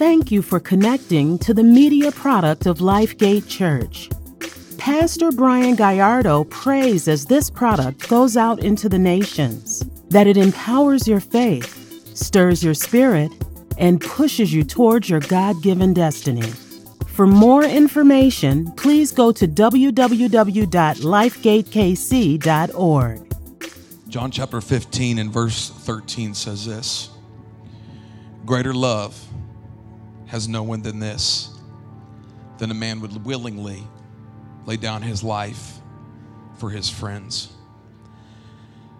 thank you for connecting to the media product of Lifegate Church. Pastor Brian Gallardo prays as this product goes out into the nations that it empowers your faith, stirs your spirit, and pushes you towards your God given destiny. For more information, please go to www.lifegatekc.org. John chapter 15 and verse 13 says this Greater love has no one than this, than a man would willingly lay down his life for his friends.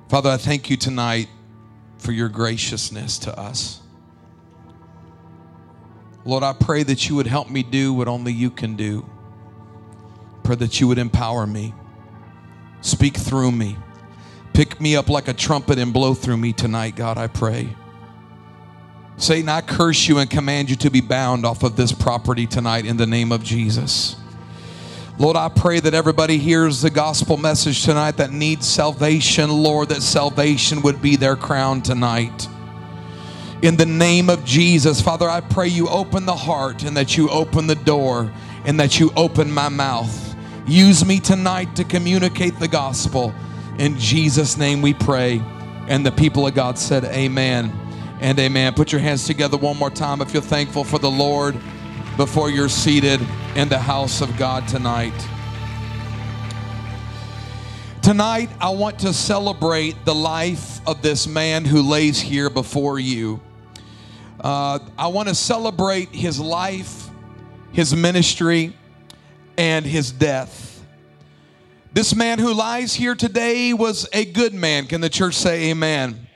Father, I thank you tonight for your graciousness to us. Lord, I pray that you would help me do what only you can do. Pray that you would empower me, speak through me, pick me up like a trumpet and blow through me tonight, God, I pray. Satan, I curse you and command you to be bound off of this property tonight in the name of Jesus. Lord, I pray that everybody hears the gospel message tonight that needs salvation, Lord, that salvation would be their crown tonight. In the name of Jesus, Father, I pray you open the heart and that you open the door and that you open my mouth. Use me tonight to communicate the gospel. In Jesus' name we pray. And the people of God said, Amen and amen. Put your hands together one more time if you're thankful for the Lord before you're seated in the house of God tonight. Tonight, I want to celebrate the life of this man who lays here before you. Uh, I want to celebrate his life, his ministry, and his death. This man who lies here today was a good man. Can the church say amen?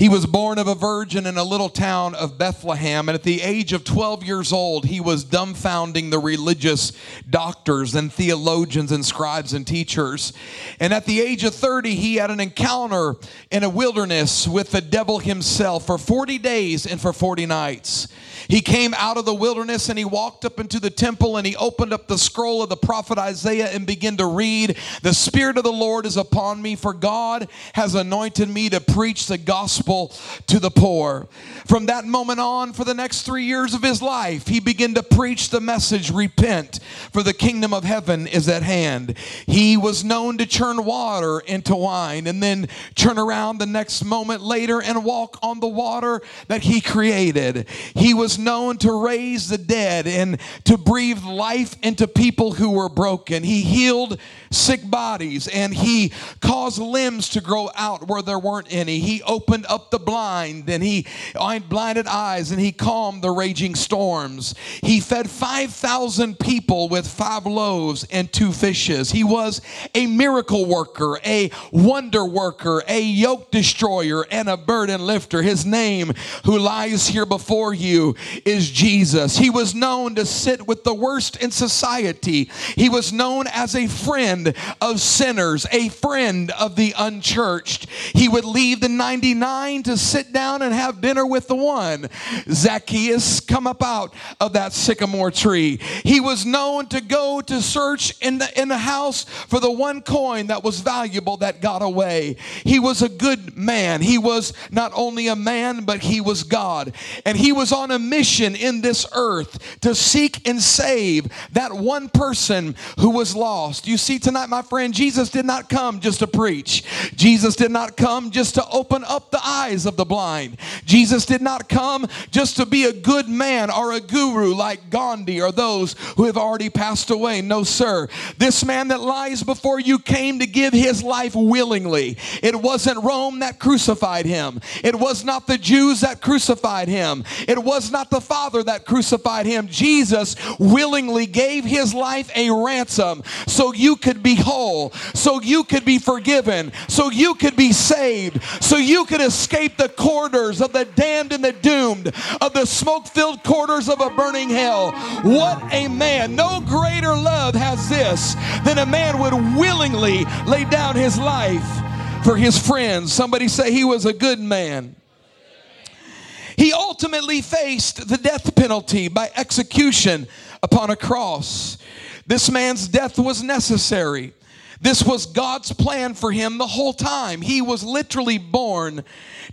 He was born of a virgin in a little town of Bethlehem, and at the age of 12 years old, he was dumbfounding the religious doctors and theologians and scribes and teachers. And at the age of 30, he had an encounter in a wilderness with the devil himself for 40 days and for 40 nights. He came out of the wilderness and he walked up into the temple and he opened up the scroll of the prophet Isaiah and began to read, The Spirit of the Lord is upon me, for God has anointed me to preach the gospel to the poor. From that moment on, for the next three years of his life, he began to preach the message repent, for the kingdom of heaven is at hand. He was known to churn water into wine and then turn around the next moment later and walk on the water that he created. He was known to raise the dead and to breathe life into people who were broken. He healed sick bodies and he caused limbs to grow out where there weren't any. He opened up the blind and he blinded eyes and he calmed the raging storms. He fed 5,000 people with five loaves and two fishes. He was a miracle worker, a wonder worker, a yoke destroyer, and a burden lifter. His name, who lies here before you, is Jesus. He was known to sit with the worst in society. He was known as a friend of sinners, a friend of the unchurched. He would leave the 99 to sit down and have dinner with the one. Zacchaeus come up out of that sycamore tree. He was known to go to search in the in the house for the one coin that was valuable that got away. He was a good man. He was not only a man, but he was God. And he was on a mission in this earth to seek and save that one person who was lost. You see, tonight, my friend, Jesus did not come just to preach. Jesus did not come just to open up the eyes of the blind. Jesus did not come just to be a good man or a guru like Gandhi or those who have already passed away. No, sir. This man that lies before you came to give his life willingly. It wasn't Rome that crucified him, it was not the Jews that crucified him, it was not the Father that crucified him. Jesus willingly gave his life a ransom so you could be whole, so you could be forgiven, so you could be saved, so you could escape the corridors of the damned and the doomed, of the smoke filled corridors of a burning hell. What a man! No greater love has this than a man would willingly lay down his life for his friends. Somebody say he was a good man. He ultimately faced the death penalty by execution upon a cross. This man's death was necessary. This was God's plan for him the whole time. He was literally born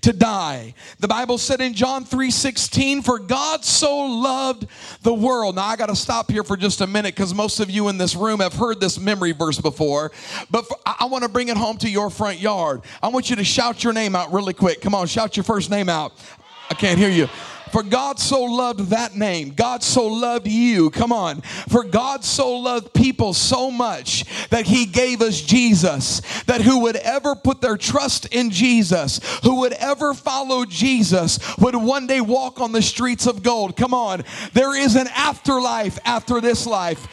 to die. The Bible said in John 3:16, "For God so loved the world." Now I got to stop here for just a minute cuz most of you in this room have heard this memory verse before, but for, I, I want to bring it home to your front yard. I want you to shout your name out really quick. Come on, shout your first name out. I can't hear you. For God so loved that name. God so loved you. Come on. For God so loved people so much that he gave us Jesus. That who would ever put their trust in Jesus, who would ever follow Jesus, would one day walk on the streets of gold. Come on. There is an afterlife after this life.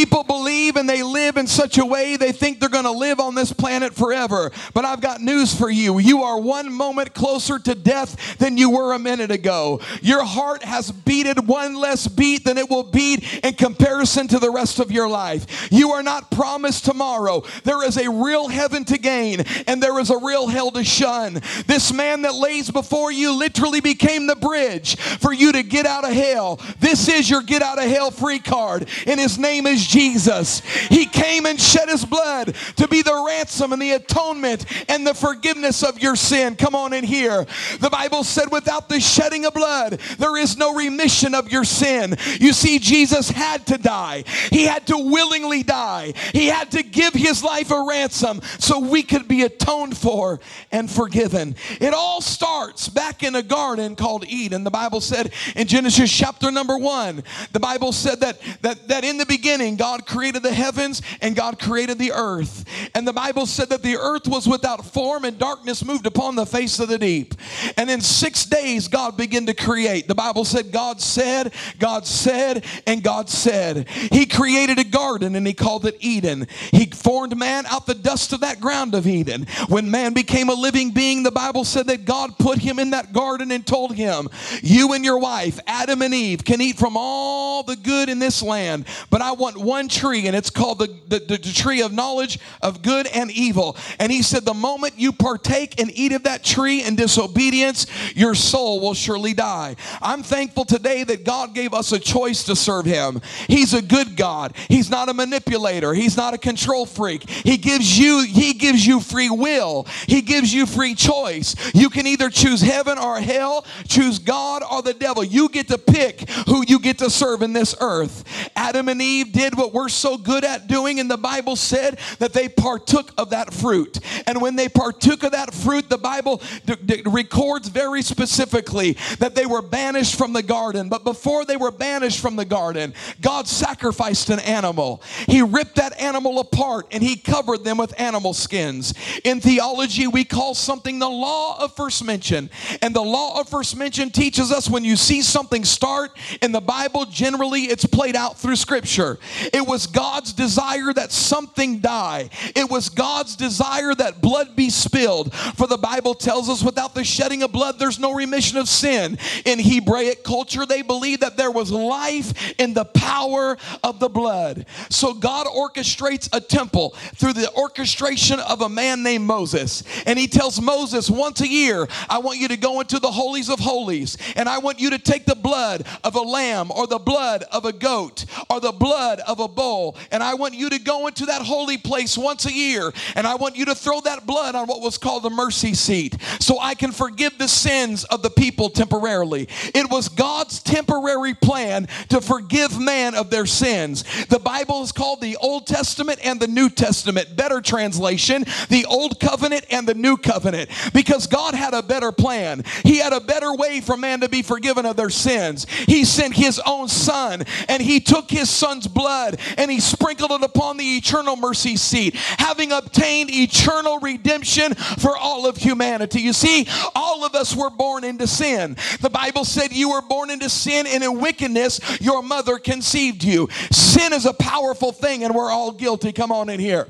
People believe and they live in such a way they think they're going to live on this planet forever. But I've got news for you. You are one moment closer to death than you were a minute ago. Your heart has beated one less beat than it will beat in comparison to the rest of your life. You are not promised tomorrow. There is a real heaven to gain and there is a real hell to shun. This man that lays before you literally became the bridge for you to get out of hell. This is your get out of hell free card, and his name is Jesus. He came and shed his blood to be the ransom and the atonement and the forgiveness of your sin. Come on in here. The Bible said, without the shedding of blood, there is no remission of your sin. You see, Jesus had to die, he had to willingly die, he had to give his life a ransom so we could be atoned for and forgiven. It all starts back in a garden called Eden. The Bible said in Genesis chapter number one, the Bible said that, that, that in the beginning, God created the heavens and God created the earth. And the Bible said that the earth was without form and darkness moved upon the face of the deep. And in six days, God began to create. The Bible said, God said, God said, and God said. He created a garden and he called it Eden. He formed man out the dust of that ground of Eden. When man became a living being, the Bible said that God put him in that garden and told him, You and your wife, Adam and Eve, can eat from all the good in this land, but I want one tree, and it's called the, the, the, tree of knowledge of good and evil. And he said, The moment you partake and eat of that tree in disobedience, your soul will surely die. I'm thankful today that God gave us a choice to serve him. He's a good God. He's not a manipulator. He's not a control freak. He gives you, he gives you free will. He gives you free choice. You can either choose heaven or hell, choose God or the devil. You get to pick who you get to serve in this earth. Adam and Eve did what we're so good at doing, and the Bible said that they partook of that fruit. And when they partook of that fruit, the Bible d- d- records very specifically that they were banished from the garden. But before they were banished from the garden, God sacrificed an animal. He ripped that animal apart and he covered them with animal skins. In theology, we call something the law of first mention. And the law of first mention teaches us when you see something start in the Bible, generally it's played out through Scripture. It was God's desire that something die. It was God's desire that blood be spilled. For the Bible tells us without the shedding of blood, there's no remission of sin. In Hebraic culture, they believed that there was life in the power of the blood. So God orchestrates a temple through the orchestration of a man named Moses. And he tells Moses once a year, I want you to go into the holies of holies and I want you to take the blood of a lamb or the blood of a goat or the blood of a bull and I want you to go into that holy place once a year and I want you to throw that blood on what was called the mercy seat so I can forgive the sins of the people temporarily. It was God's temporary plan to forgive man of their sins. The Bible is called the Old Testament and the New Testament. Better translation, the Old Covenant and the New Covenant. Because God had a better plan. He had a better way for man to be forgiven of their sins. He sent his own son and he took his son's blood and he sprinkled it upon the eternal mercy seat, having obtained eternal redemption for all of humanity. You see, all of us were born into sin. The Bible said you were born into sin, and in wickedness, your mother conceived you. Sin is a powerful thing, and we're all guilty. Come on in here.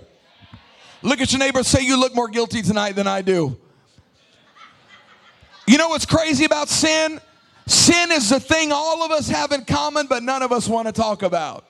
Look at your neighbor, say, You look more guilty tonight than I do. You know what's crazy about sin? Sin is the thing all of us have in common, but none of us want to talk about.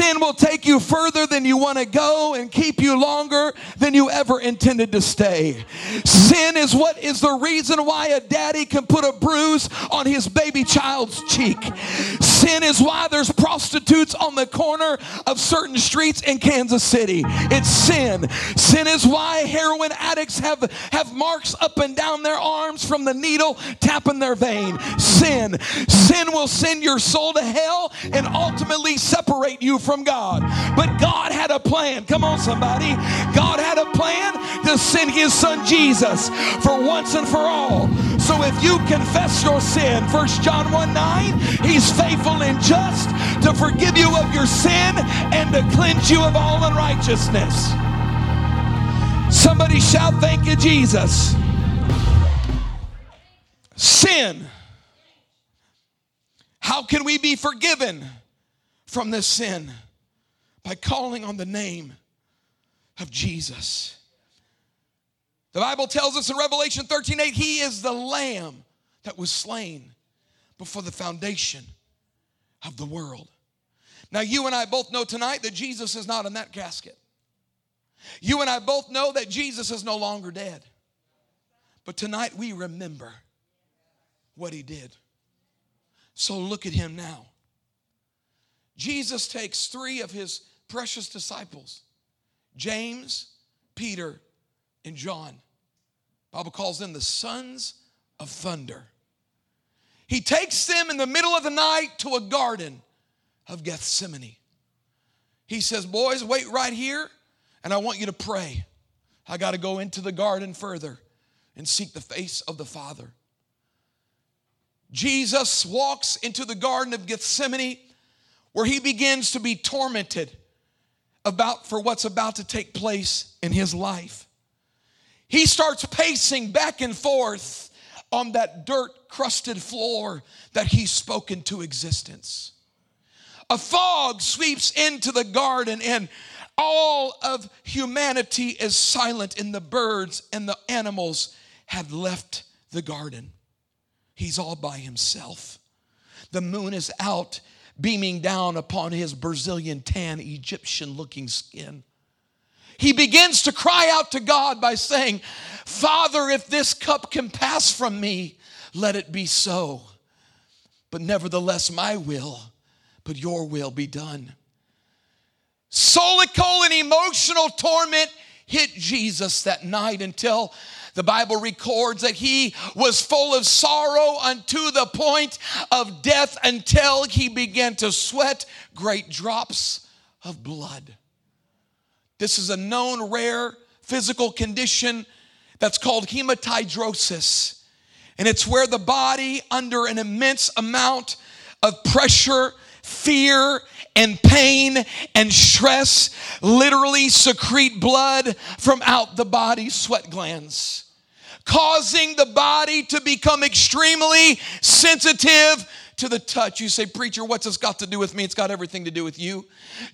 Sin will take you further than you want to go and keep you longer than you ever intended to stay. Sin is what is the reason why a daddy can put a bruise on his baby child's cheek. Sin is why there's prostitutes on the corner of certain streets in Kansas City. It's sin. Sin is why heroin addicts have, have marks up and down their arms from the needle tapping their vein. Sin. Sin will send your soul to hell and ultimately separate you from God. But God had a plan. Come on, somebody. God had a plan to send his son Jesus for once and for all. So if you confess your sin, 1 John 1 9, he's faithful and just to forgive you of your sin and to cleanse you of all unrighteousness. Somebody shout, Thank you, Jesus. Sin. How can we be forgiven from this sin? By calling on the name of Jesus. The Bible tells us in Revelation 13 8, He is the Lamb that was slain before the foundation of the world. Now, you and I both know tonight that Jesus is not in that casket. You and I both know that Jesus is no longer dead. But tonight we remember what he did. So look at him now. Jesus takes three of his precious disciples James, Peter, and John. Bible calls them the sons of thunder. He takes them in the middle of the night to a garden of Gethsemane. He says, Boys, wait right here, and I want you to pray. I got to go into the garden further and seek the face of the Father. Jesus walks into the Garden of Gethsemane where he begins to be tormented about for what's about to take place in his life. He starts pacing back and forth on that dirt crusted floor that he's spoken to existence. A fog sweeps into the garden and all of humanity is silent and the birds and the animals have left the garden. He's all by himself. The moon is out, beaming down upon his Brazilian tan, Egyptian looking skin. He begins to cry out to God by saying, Father, if this cup can pass from me, let it be so. But nevertheless, my will, but your will be done. Solical and emotional torment hit Jesus that night until the Bible records that he was full of sorrow unto the point of death until he began to sweat great drops of blood. This is a known rare physical condition that's called hematidrosis. And it's where the body, under an immense amount of pressure, fear, and pain and stress literally secrete blood from out the body's sweat glands, causing the body to become extremely sensitive to the touch. You say, Preacher, what's this got to do with me? It's got everything to do with you.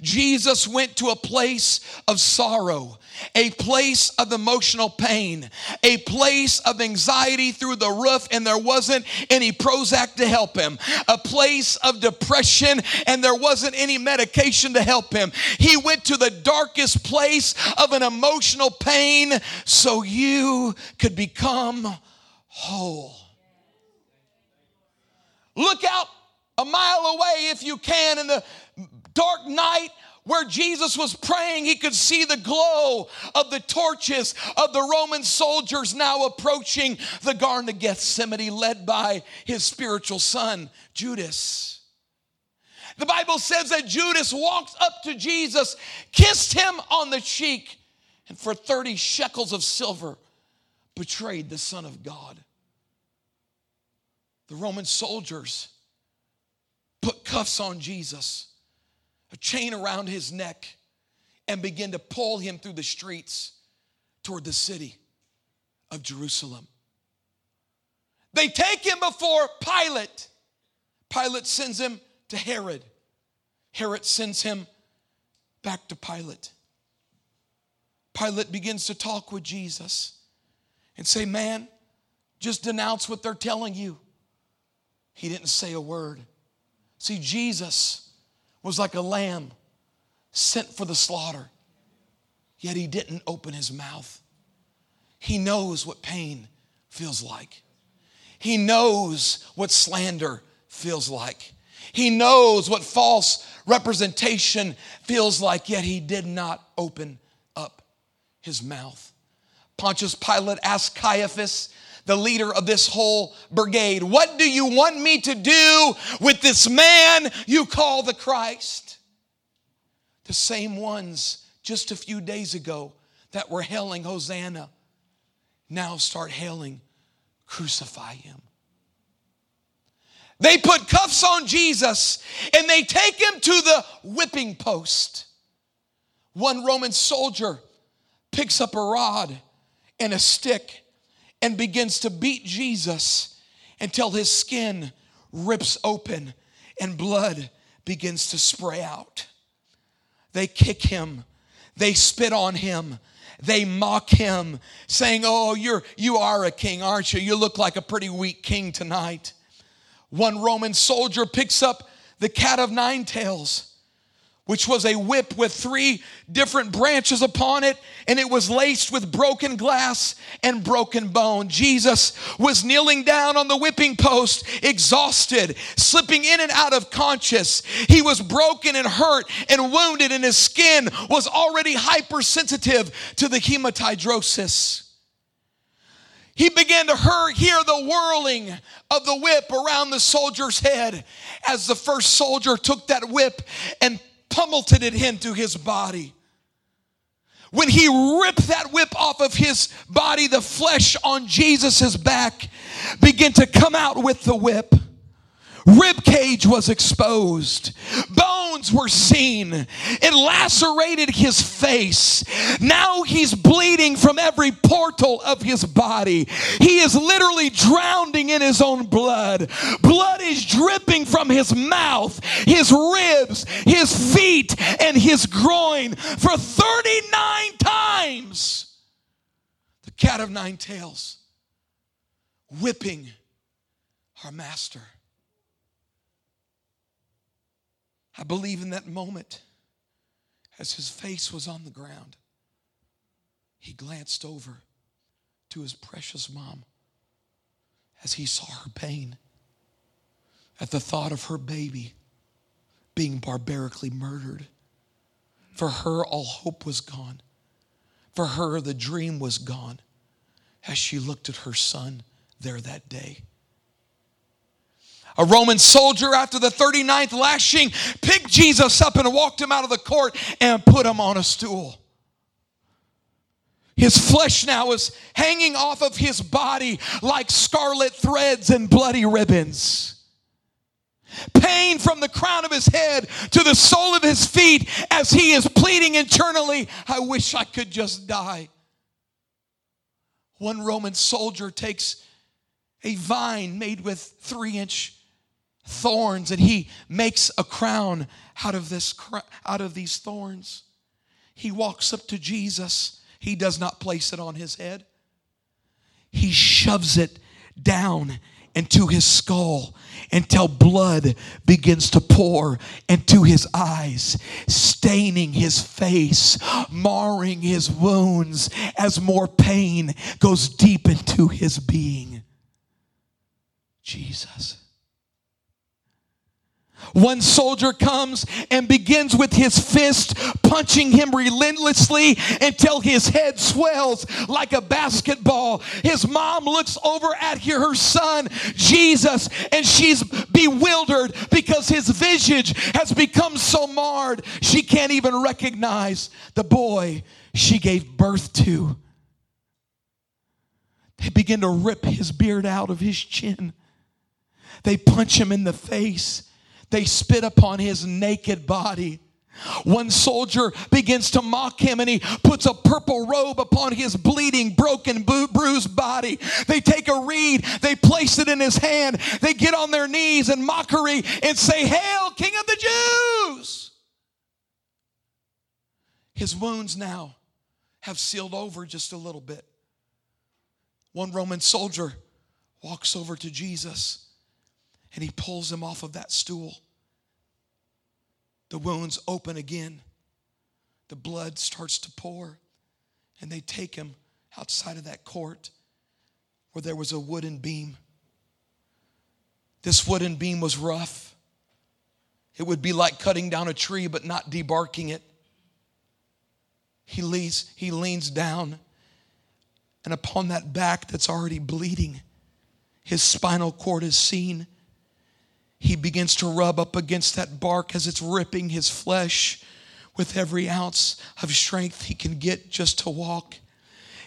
Jesus went to a place of sorrow, a place of emotional pain, a place of anxiety through the roof, and there wasn't any Prozac to help him, a place of depression, and there wasn't any medication to help him. He went to the darkest place of an emotional pain so you could become whole. Look out a mile away if you can in the dark night where Jesus was praying, he could see the glow of the torches of the Roman soldiers now approaching the Garden of Gethsemane, led by his spiritual son, Judas. The Bible says that Judas walked up to Jesus, kissed him on the cheek, and for 30 shekels of silver betrayed the Son of God. The Roman soldiers put cuffs on Jesus, a chain around his neck, and began to pull him through the streets toward the city of Jerusalem. They take him before Pilate. Pilate sends him to Herod. Herod sends him back to Pilate. Pilate begins to talk with Jesus and say, Man, just denounce what they're telling you. He didn't say a word. See, Jesus was like a lamb sent for the slaughter, yet he didn't open his mouth. He knows what pain feels like. He knows what slander feels like. He knows what false representation feels like, yet he did not open up his mouth. Pontius Pilate asked Caiaphas, the leader of this whole brigade, What do you want me to do with this man you call the Christ? The same ones just a few days ago that were hailing Hosanna now start hailing, Crucify him. They put cuffs on Jesus and they take him to the whipping post. One Roman soldier picks up a rod and a stick and begins to beat Jesus until his skin rips open and blood begins to spray out. They kick him, they spit on him, they mock him, saying, Oh, you're you are a king, aren't you? You look like a pretty weak king tonight. One Roman soldier picks up the cat of nine tails which was a whip with three different branches upon it, and it was laced with broken glass and broken bone. Jesus was kneeling down on the whipping post, exhausted, slipping in and out of conscious. He was broken and hurt and wounded, and his skin was already hypersensitive to the hematidrosis. He began to hear the whirling of the whip around the soldier's head as the first soldier took that whip and pummeled it into his body. When he ripped that whip off of his body, the flesh on Jesus' back began to come out with the whip. Rib cage was exposed. Bones were seen. It lacerated his face. Now he's bleeding from every portal of his body. He is literally drowning in his own blood. Blood is dripping from his mouth, his ribs, his feet, and his groin for 39 times. The cat of nine tails whipping our master. I believe in that moment, as his face was on the ground, he glanced over to his precious mom as he saw her pain at the thought of her baby being barbarically murdered. For her, all hope was gone. For her, the dream was gone as she looked at her son there that day. A Roman soldier, after the 39th lashing, picked Jesus up and walked him out of the court and put him on a stool. His flesh now is hanging off of his body like scarlet threads and bloody ribbons. Pain from the crown of his head to the sole of his feet as he is pleading internally, I wish I could just die. One Roman soldier takes a vine made with three inch thorns and he makes a crown out of this out of these thorns he walks up to jesus he does not place it on his head he shoves it down into his skull until blood begins to pour into his eyes, staining his face, marring his wounds as more pain goes deep into his being. Jesus. One soldier comes and begins with his fist punching him relentlessly until his head swells like a basketball. His mom looks over at her son, Jesus, and she's bewildered because his visage has become so marred she can't even recognize the boy she gave birth to. They begin to rip his beard out of his chin. They punch him in the face. They spit upon his naked body. One soldier begins to mock him and he puts a purple robe upon his bleeding, broken, bruised body. They take a reed, they place it in his hand, they get on their knees in mockery and say, Hail, King of the Jews! His wounds now have sealed over just a little bit. One Roman soldier walks over to Jesus and he pulls him off of that stool. The wounds open again. the blood starts to pour, and they take him outside of that court where there was a wooden beam. This wooden beam was rough. It would be like cutting down a tree but not debarking it. He leans, he leans down, and upon that back that's already bleeding, his spinal cord is seen. He begins to rub up against that bark as it's ripping his flesh with every ounce of strength he can get just to walk.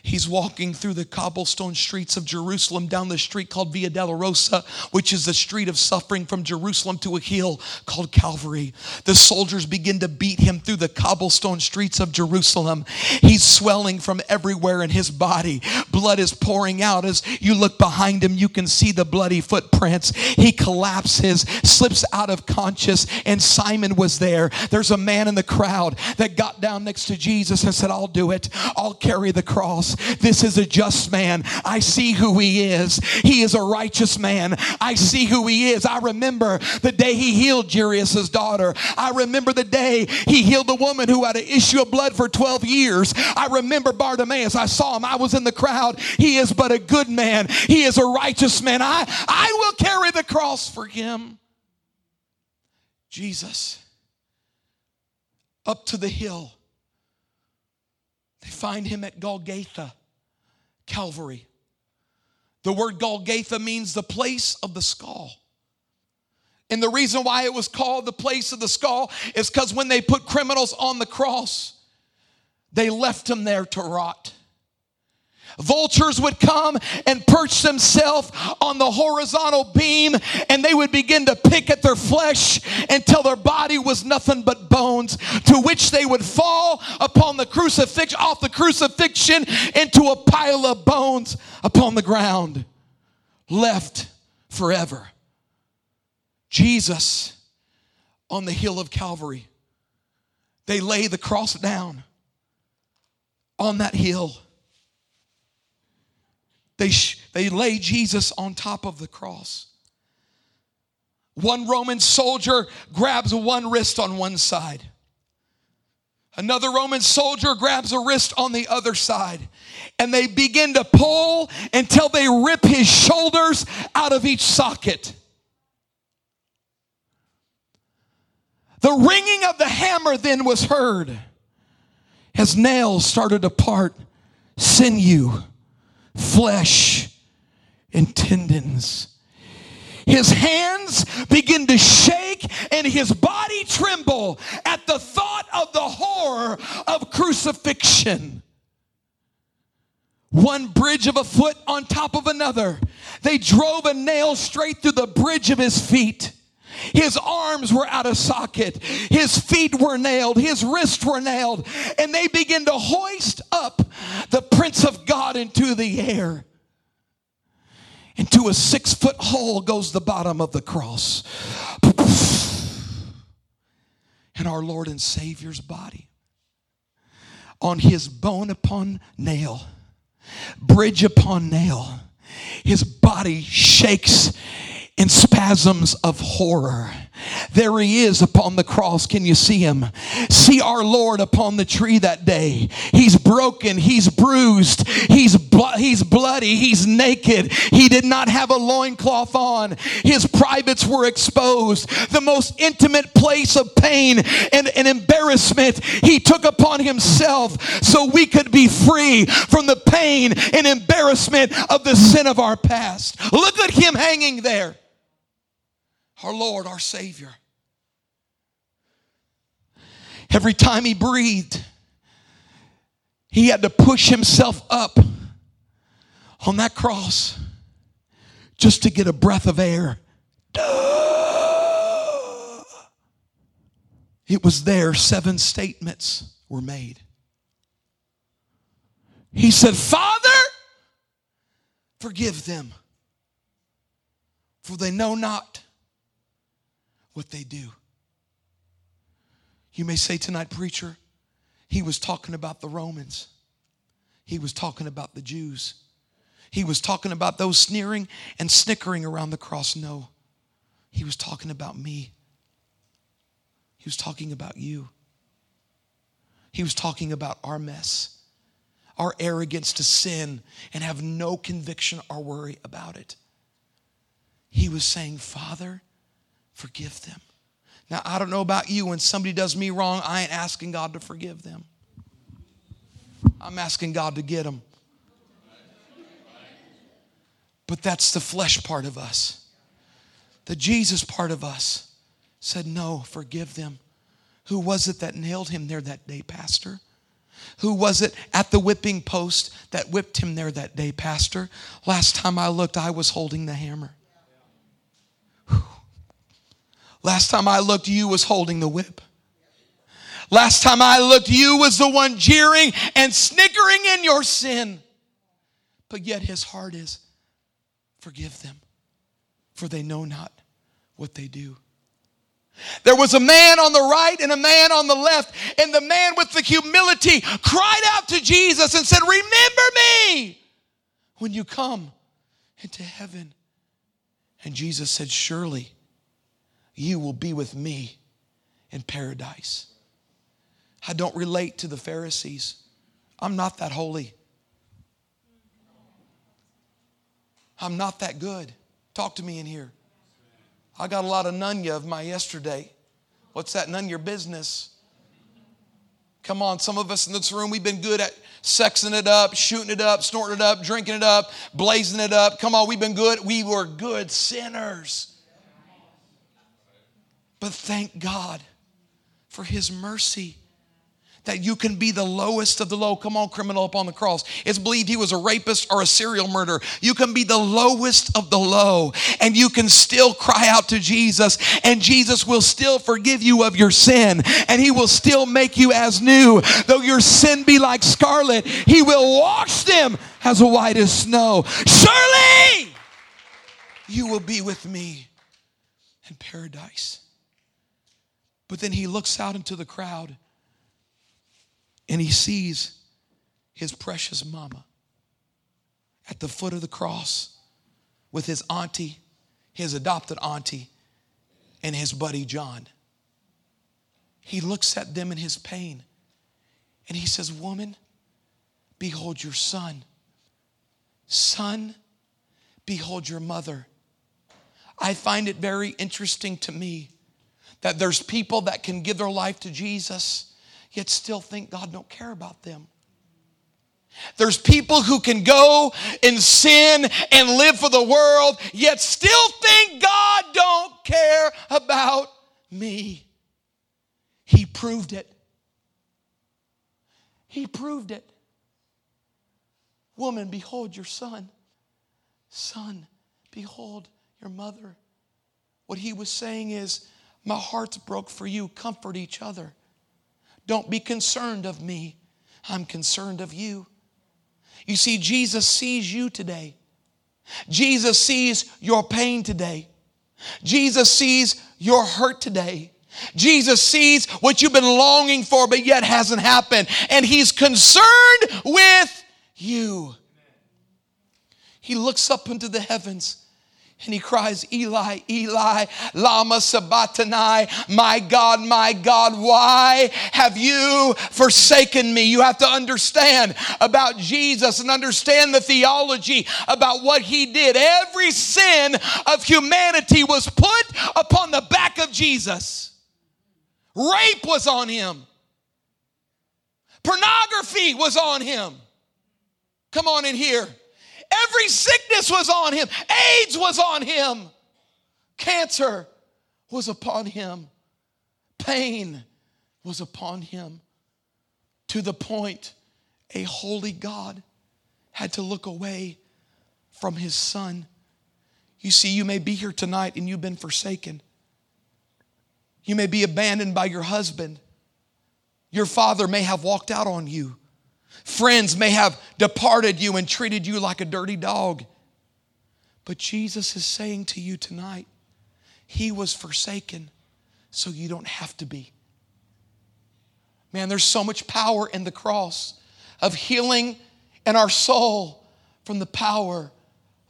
He's walking through the cobblestone streets of Jerusalem down the street called Via Dolorosa, which is the street of suffering from Jerusalem to a hill called Calvary. The soldiers begin to beat him through the cobblestone streets of Jerusalem. He's swelling from everywhere in his body. Blood is pouring out. As you look behind him, you can see the bloody footprints. He collapses, slips out of conscious, and Simon was there. There's a man in the crowd that got down next to Jesus and said, I'll do it. I'll carry the cross. This is a just man. I see who he is. He is a righteous man. I see who he is. I remember the day he healed Jairus' daughter. I remember the day he healed the woman who had an issue of blood for 12 years. I remember Bartimaeus. I saw him. I was in the crowd. He is but a good man. He is a righteous man. I, I will carry the cross for him. Jesus up to the hill find him at Golgotha, Calvary. The word Golgotha means the place of the skull. And the reason why it was called the place of the skull is because when they put criminals on the cross, they left them there to rot. Vultures would come and perch themselves on the horizontal beam and they would begin to pick at their flesh until their body was nothing but bones, to which they would fall upon the crucifix, off the crucifixion into a pile of bones upon the ground, left forever. Jesus on the hill of Calvary, they lay the cross down on that hill they, they lay Jesus on top of the cross. One Roman soldier grabs one wrist on one side. Another Roman soldier grabs a wrist on the other side. And they begin to pull until they rip his shoulders out of each socket. The ringing of the hammer then was heard as nails started to part sinew flesh and tendons. His hands begin to shake and his body tremble at the thought of the horror of crucifixion. One bridge of a foot on top of another. They drove a nail straight through the bridge of his feet. His arms were out of socket. His feet were nailed. His wrists were nailed. And they begin to hoist up the Prince of God into the air. Into a six foot hole goes the bottom of the cross. And our Lord and Savior's body on his bone upon nail, bridge upon nail. His body shakes in spasms of horror. There he is upon the cross. Can you see him? See our Lord upon the tree that day. He's broken, he's bruised, he's blo- he's bloody, he's naked. He did not have a loincloth on. His privates were exposed. The most intimate place of pain and, and embarrassment he took upon himself so we could be free from the pain and embarrassment of the sin of our past. Look at him hanging there our Lord, our Savior. Every time he breathed, he had to push himself up on that cross just to get a breath of air. It was there, seven statements were made. He said, Father, forgive them, for they know not what they do. You may say tonight, preacher, he was talking about the Romans. He was talking about the Jews. He was talking about those sneering and snickering around the cross. No, he was talking about me. He was talking about you. He was talking about our mess, our arrogance to sin and have no conviction or worry about it. He was saying, Father, forgive them. Now, I don't know about you, when somebody does me wrong, I ain't asking God to forgive them. I'm asking God to get them. But that's the flesh part of us. The Jesus part of us said, No, forgive them. Who was it that nailed him there that day, Pastor? Who was it at the whipping post that whipped him there that day, Pastor? Last time I looked, I was holding the hammer. Last time I looked, you was holding the whip. Last time I looked, you was the one jeering and snickering in your sin. But yet his heart is, forgive them, for they know not what they do. There was a man on the right and a man on the left, and the man with the humility cried out to Jesus and said, Remember me when you come into heaven. And Jesus said, Surely you will be with me in paradise. I don't relate to the Pharisees. I'm not that holy. I'm not that good. Talk to me in here. I got a lot of nunya of my yesterday. What's that? None your business. Come on, some of us in this room, we've been good at sexing it up, shooting it up, snorting it up, drinking it up, blazing it up. Come on, we've been good. We were good sinners. But thank God for His mercy that you can be the lowest of the low. Come on, criminal up on the cross. It's believed he was a rapist or a serial murderer. You can be the lowest of the low and you can still cry out to Jesus, and Jesus will still forgive you of your sin and he will still make you as new. Though your sin be like scarlet, he will wash them as white as snow. Surely you will be with me in paradise. But then he looks out into the crowd and he sees his precious mama at the foot of the cross with his auntie, his adopted auntie, and his buddy John. He looks at them in his pain and he says, Woman, behold your son. Son, behold your mother. I find it very interesting to me that there's people that can give their life to Jesus, yet still think God don't care about them. There's people who can go in sin and live for the world, yet still think God don't care about me. He proved it. He proved it. Woman, behold your son. Son, behold your mother. What he was saying is, my heart's broke for you. Comfort each other. Don't be concerned of me. I'm concerned of you. You see, Jesus sees you today. Jesus sees your pain today. Jesus sees your hurt today. Jesus sees what you've been longing for, but yet hasn't happened. And He's concerned with you. He looks up into the heavens and he cries, Eli, Eli, Lama Sabachthani, my God, my God, why have you forsaken me? You have to understand about Jesus and understand the theology about what he did. Every sin of humanity was put upon the back of Jesus. Rape was on him, pornography was on him. Come on in here. Every sickness was on him. AIDS was on him. Cancer was upon him. Pain was upon him. To the point a holy God had to look away from his son. You see, you may be here tonight and you've been forsaken. You may be abandoned by your husband. Your father may have walked out on you. Friends may have departed you and treated you like a dirty dog. But Jesus is saying to you tonight, He was forsaken so you don't have to be. Man, there's so much power in the cross of healing in our soul from the power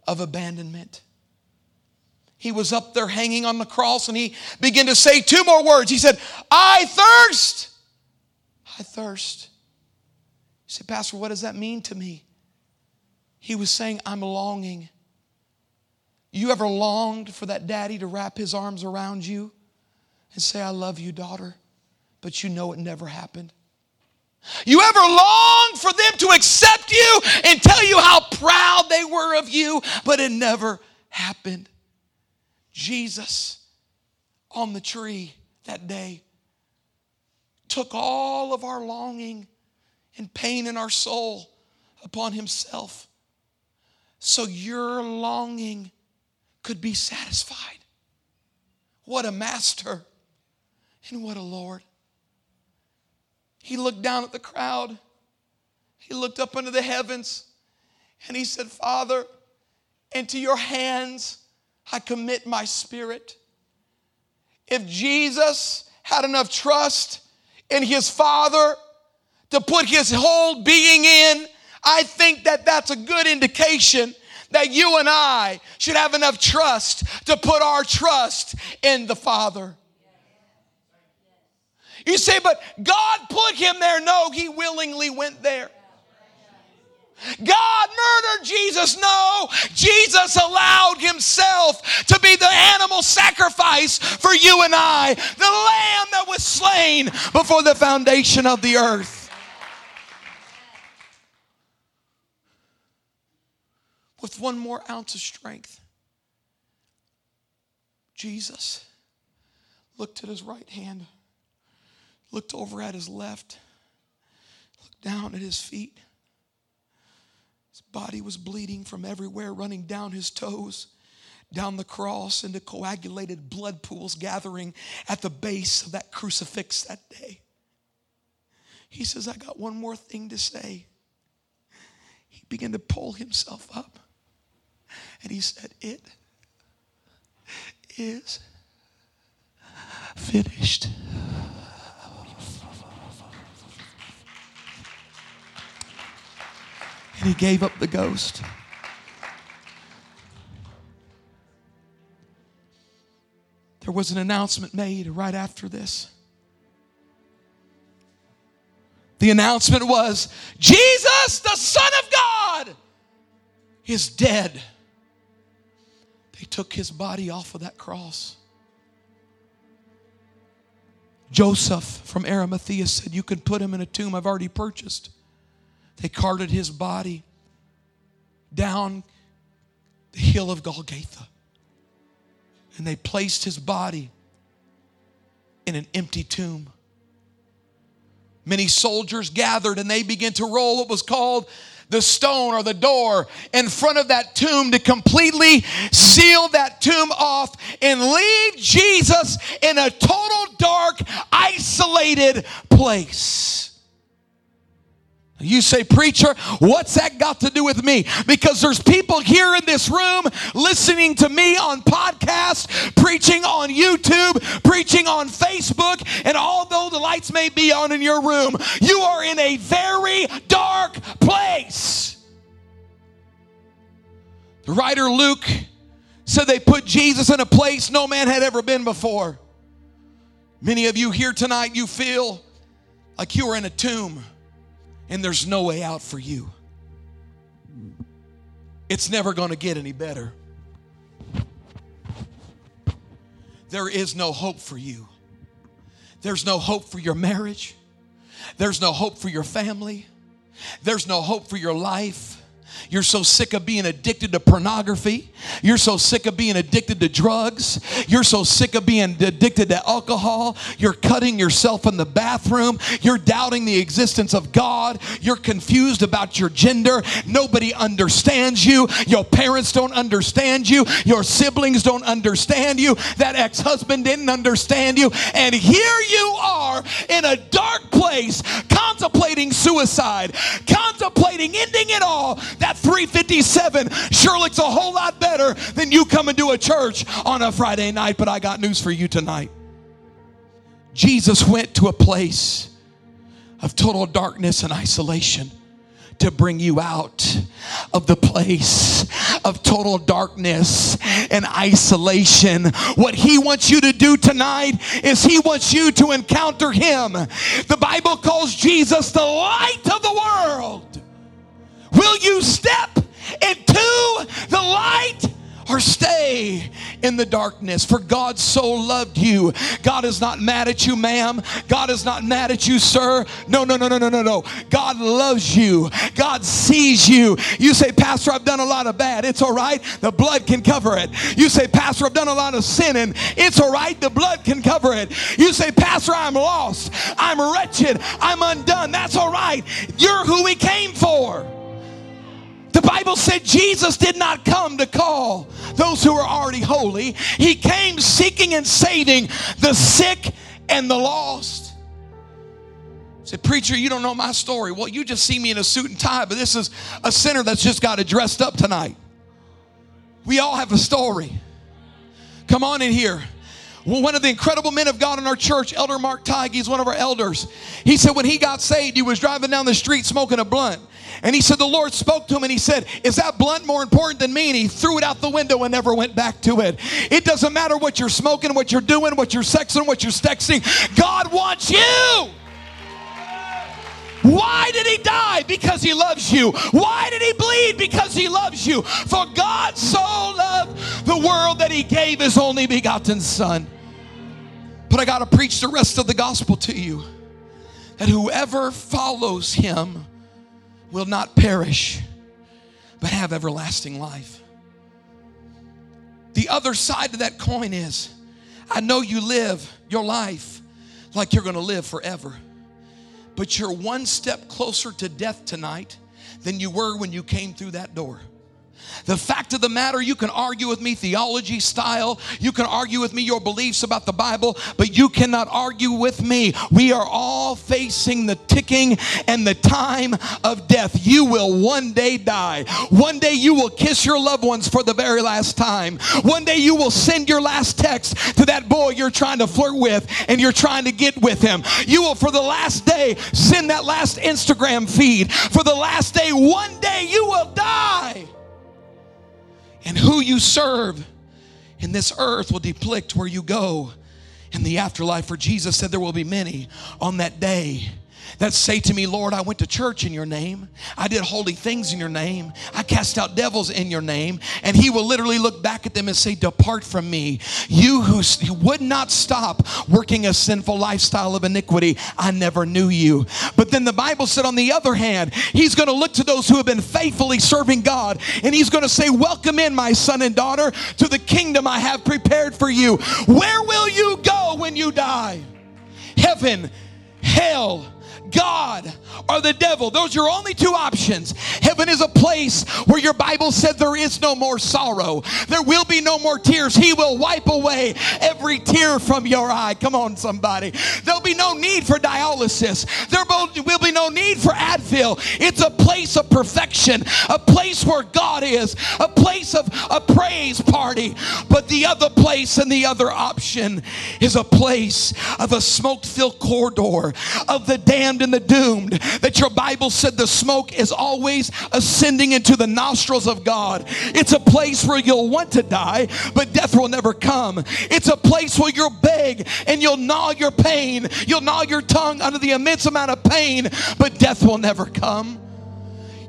of abandonment. He was up there hanging on the cross and he began to say two more words. He said, I thirst. I thirst. Say, Pastor, what does that mean to me? He was saying, I'm longing. You ever longed for that daddy to wrap his arms around you and say, I love you, daughter, but you know it never happened? You ever longed for them to accept you and tell you how proud they were of you, but it never happened? Jesus on the tree that day took all of our longing and pain in our soul upon himself so your longing could be satisfied. What a master and what a Lord. He looked down at the crowd, he looked up into the heavens, and he said, Father, into your hands I commit my spirit. If Jesus had enough trust in his Father to put his whole being in, I think that that's a good indication that you and I should have enough trust to put our trust in the Father. You say, but God put him there. No, he willingly went there. God murdered Jesus. No, Jesus allowed himself to be the animal sacrifice for you and I, the lamb that was slain before the foundation of the earth. With one more ounce of strength, Jesus looked at his right hand, looked over at his left, looked down at his feet His body was bleeding from everywhere, running down his toes, down the cross, into coagulated blood pools gathering at the base of that crucifix that day. He says, I got one more thing to say. He began to pull himself up and he said, It is finished. and he gave up the ghost. There was an announcement made right after this. The announcement was Jesus, the Son of God, is dead. Took his body off of that cross. Joseph from Arimathea said, You can put him in a tomb I've already purchased. They carted his body down the hill of Golgotha. And they placed his body in an empty tomb. Many soldiers gathered and they began to roll what was called the stone or the door in front of that tomb to completely seal that tomb off and leave Jesus in a total dark, isolated place. You say, Preacher, what's that got to do with me? Because there's people here in this room listening to me on podcast, preaching on YouTube, preaching on Facebook, and although the lights may be on in your room, you are in a very dark place. The writer Luke said they put Jesus in a place no man had ever been before. Many of you here tonight, you feel like you are in a tomb and there's no way out for you. It's never going to get any better. There is no hope for you. There's no hope for your marriage. There's no hope for your family. There's no hope for your life. You're so sick of being addicted to pornography. You're so sick of being addicted to drugs. You're so sick of being addicted to alcohol. You're cutting yourself in the bathroom. You're doubting the existence of God. You're confused about your gender. Nobody understands you. Your parents don't understand you. Your siblings don't understand you. That ex husband didn't understand you. And here you are in a dark place contemplating suicide, contemplating ending it all. That 357 sure looks a whole lot better than you coming to a church on a Friday night, but I got news for you tonight. Jesus went to a place of total darkness and isolation to bring you out of the place of total darkness and isolation. What He wants you to do tonight is He wants you to encounter Him. The Bible calls Jesus the light of the world. Will you step into the light? or stay in the darkness. For God so loved you. God is not mad at you, ma'am. God is not mad at you, sir. No, no, no, no, no, no, no. God loves you. God sees you. You say, Pastor, I've done a lot of bad. It's all right. The blood can cover it. You say, Pastor, I've done a lot of sinning. It's all right. The blood can cover it. You say, Pastor, I'm lost. I'm wretched. I'm undone. That's all right. You're who we came for. The Bible said Jesus did not come to call those who are already holy. He came seeking and saving the sick and the lost. Said, Preacher, you don't know my story. Well, you just see me in a suit and tie, but this is a sinner that's just got it dressed up tonight. We all have a story. Come on in here. One of the incredible men of God in our church, Elder Mark Tighe, he's one of our elders. He said when he got saved, he was driving down the street smoking a blunt. And he said, The Lord spoke to him and he said, Is that blunt more important than me? And he threw it out the window and never went back to it. It doesn't matter what you're smoking, what you're doing, what you're sexing, what you're texting. God wants you. Why did he die? Because he loves you. Why did he bleed? Because he loves you. For God so loved the world that he gave his only begotten Son. But I got to preach the rest of the gospel to you that whoever follows him will not perish, but have everlasting life. The other side of that coin is I know you live your life like you're going to live forever, but you're one step closer to death tonight than you were when you came through that door. The fact of the matter, you can argue with me theology style, you can argue with me your beliefs about the Bible, but you cannot argue with me. We are all facing the ticking and the time of death. You will one day die. One day you will kiss your loved ones for the very last time. One day you will send your last text to that boy you're trying to flirt with and you're trying to get with him. You will, for the last day, send that last Instagram feed. For the last day, one day you will die and who you serve in this earth will depict where you go in the afterlife. For Jesus said there will be many on that day that say to me, Lord, I went to church in your name. I did holy things in your name. I cast out devils in your name. And he will literally look back at them and say, Depart from me. You who would not stop working a sinful lifestyle of iniquity, I never knew you. But then the Bible said, on the other hand, he's going to look to those who have been faithfully serving God and he's going to say, Welcome in, my son and daughter, to the kingdom I have prepared for you. Where will you go when you die? Heaven, hell, God or the devil. Those are your only two options. Heaven is a place where your Bible said there is no more sorrow. There will be no more tears. He will wipe away every tear from your eye. Come on, somebody. There'll be no need for dialysis. There will be no need for Advil. It's a place of perfection, a place where God is, a place of a praise party. But the other place and the other option is a place of a smoke filled corridor of the damned damned and the doomed. That your Bible said the smoke is always ascending into the nostrils of God. It's a place where you'll want to die, but death will never come. It's a place where you'll beg and you'll gnaw your pain. You'll gnaw your tongue under the immense amount of pain, but death will never come.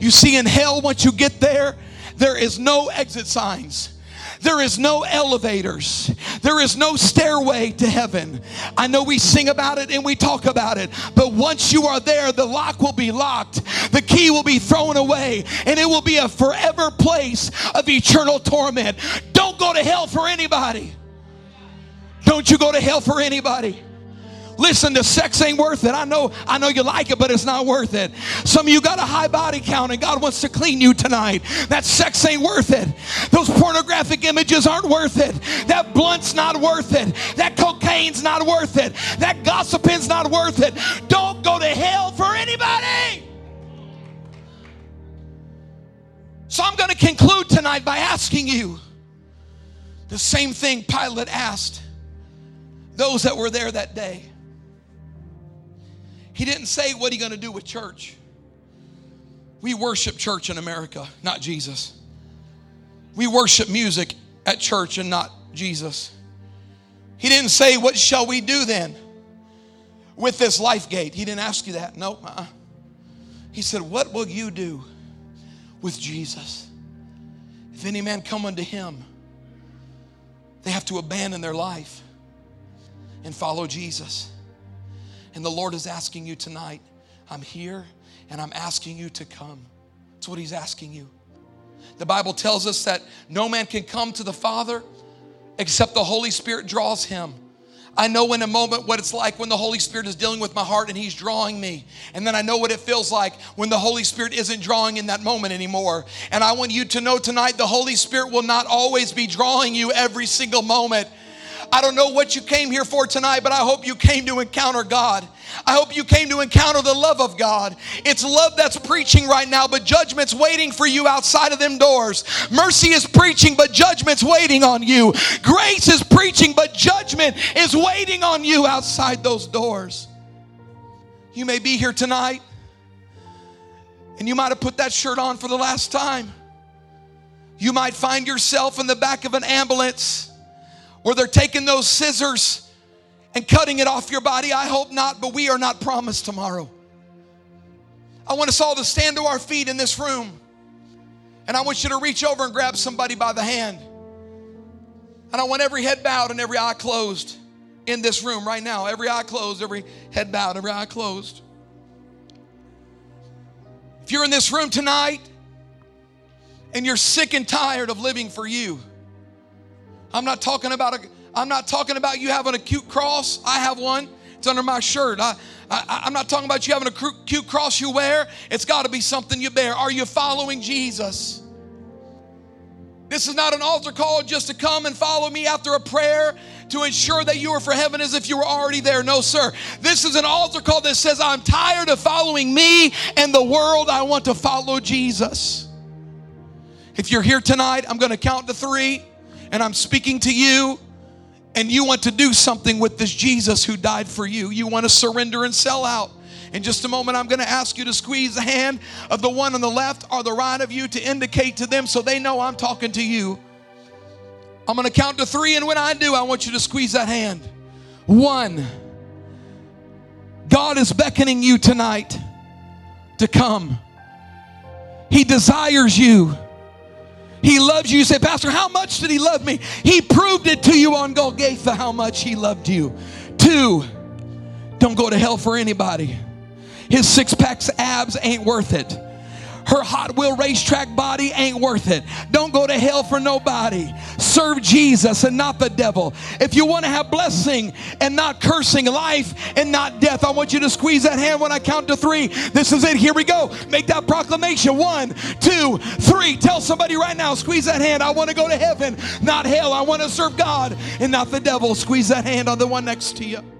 You see, in hell, once you get there, there is no exit signs. There is no elevators. There is no stairway to heaven. I know we sing about it and we talk about it, but once you are there, the lock will be locked, the key will be thrown away, and it will be a forever place of eternal torment. Don't go to hell for anybody. Don't you go to hell for anybody. Listen, the sex ain't worth it. I know, I know you like it, but it's not worth it. Some of you got a high body count and God wants to clean you tonight. That sex ain't worth it. Those pornographic images aren't worth it. That blunt's not worth it. That cocaine's not worth it. That gossiping's not worth it. Don't go to hell for anybody. So I'm going to conclude tonight by asking you the same thing Pilate asked those that were there that day. He didn't say, What are you going to do with church? We worship church in America, not Jesus. We worship music at church and not Jesus. He didn't say, What shall we do then with this Lifegate? He didn't ask you that. No. Nope, uh-uh. He said, What will you do with Jesus? If any man come unto him, they have to abandon their life and follow Jesus. And the Lord is asking you tonight, I'm here and I'm asking you to come. That's what He's asking you. The Bible tells us that no man can come to the Father except the Holy Spirit draws him. I know in a moment what it's like when the Holy Spirit is dealing with my heart and He's drawing me. And then I know what it feels like when the Holy Spirit isn't drawing in that moment anymore. And I want you to know tonight the Holy Spirit will not always be drawing you every single moment. I don't know what you came here for tonight, but I hope you came to encounter God. I hope you came to encounter the love of God. It's love that's preaching right now, but judgment's waiting for you outside of them doors. Mercy is preaching, but judgment's waiting on you. Grace is preaching, but judgment is waiting on you outside those doors. You may be here tonight, and you might have put that shirt on for the last time. You might find yourself in the back of an ambulance where they're taking those scissors and cutting it off your body. I hope not, but we are not promised tomorrow. I want us all to stand to our feet in this room. And I want you to reach over and grab somebody by the hand. And I want every head bowed and every eye closed in this room right now. Every eye closed, every head bowed, every eye closed. If you're in this room tonight and you're sick and tired of living for you, I'm not talking about a, I'm not talking about you having a cute cross. I have one. It's under my shirt. I, I, am not talking about you having a cute cross you wear. It's got to be something you bear. Are you following Jesus? This is not an altar call just to come and follow me after a prayer to ensure that you are for heaven as if you were already there. No, sir. This is an altar call that says, I'm tired of following me and the world. I want to follow Jesus. If you're here tonight, I'm going to count to three and I'm speaking to you and you want to do something with this Jesus who died for you, you want to surrender and sell out. In just a moment, I'm going to ask you to squeeze the hand of the one on the left or the right of you to indicate to them so they know I'm talking to you. I'm going to count to three, and when I do, I want you to squeeze that hand. One, God is beckoning you tonight to come, He desires you. He loves you. You say, Pastor, how much did he love me? He proved it to you on Golgotha how much he loved you. Two, don't go to hell for anybody. His six packs abs ain't worth it her Hot Wheel racetrack body ain't worth it. Don't go to hell for nobody. Serve Jesus and not the devil. If you want to have blessing and not cursing, life and not death, I want you to squeeze that hand when I count to three. This is it. Here we go. Make that proclamation. One, two, three. Tell somebody right now, squeeze that hand. I want to go to heaven, not hell. I want to serve God and not the devil. Squeeze that hand on the one next to you.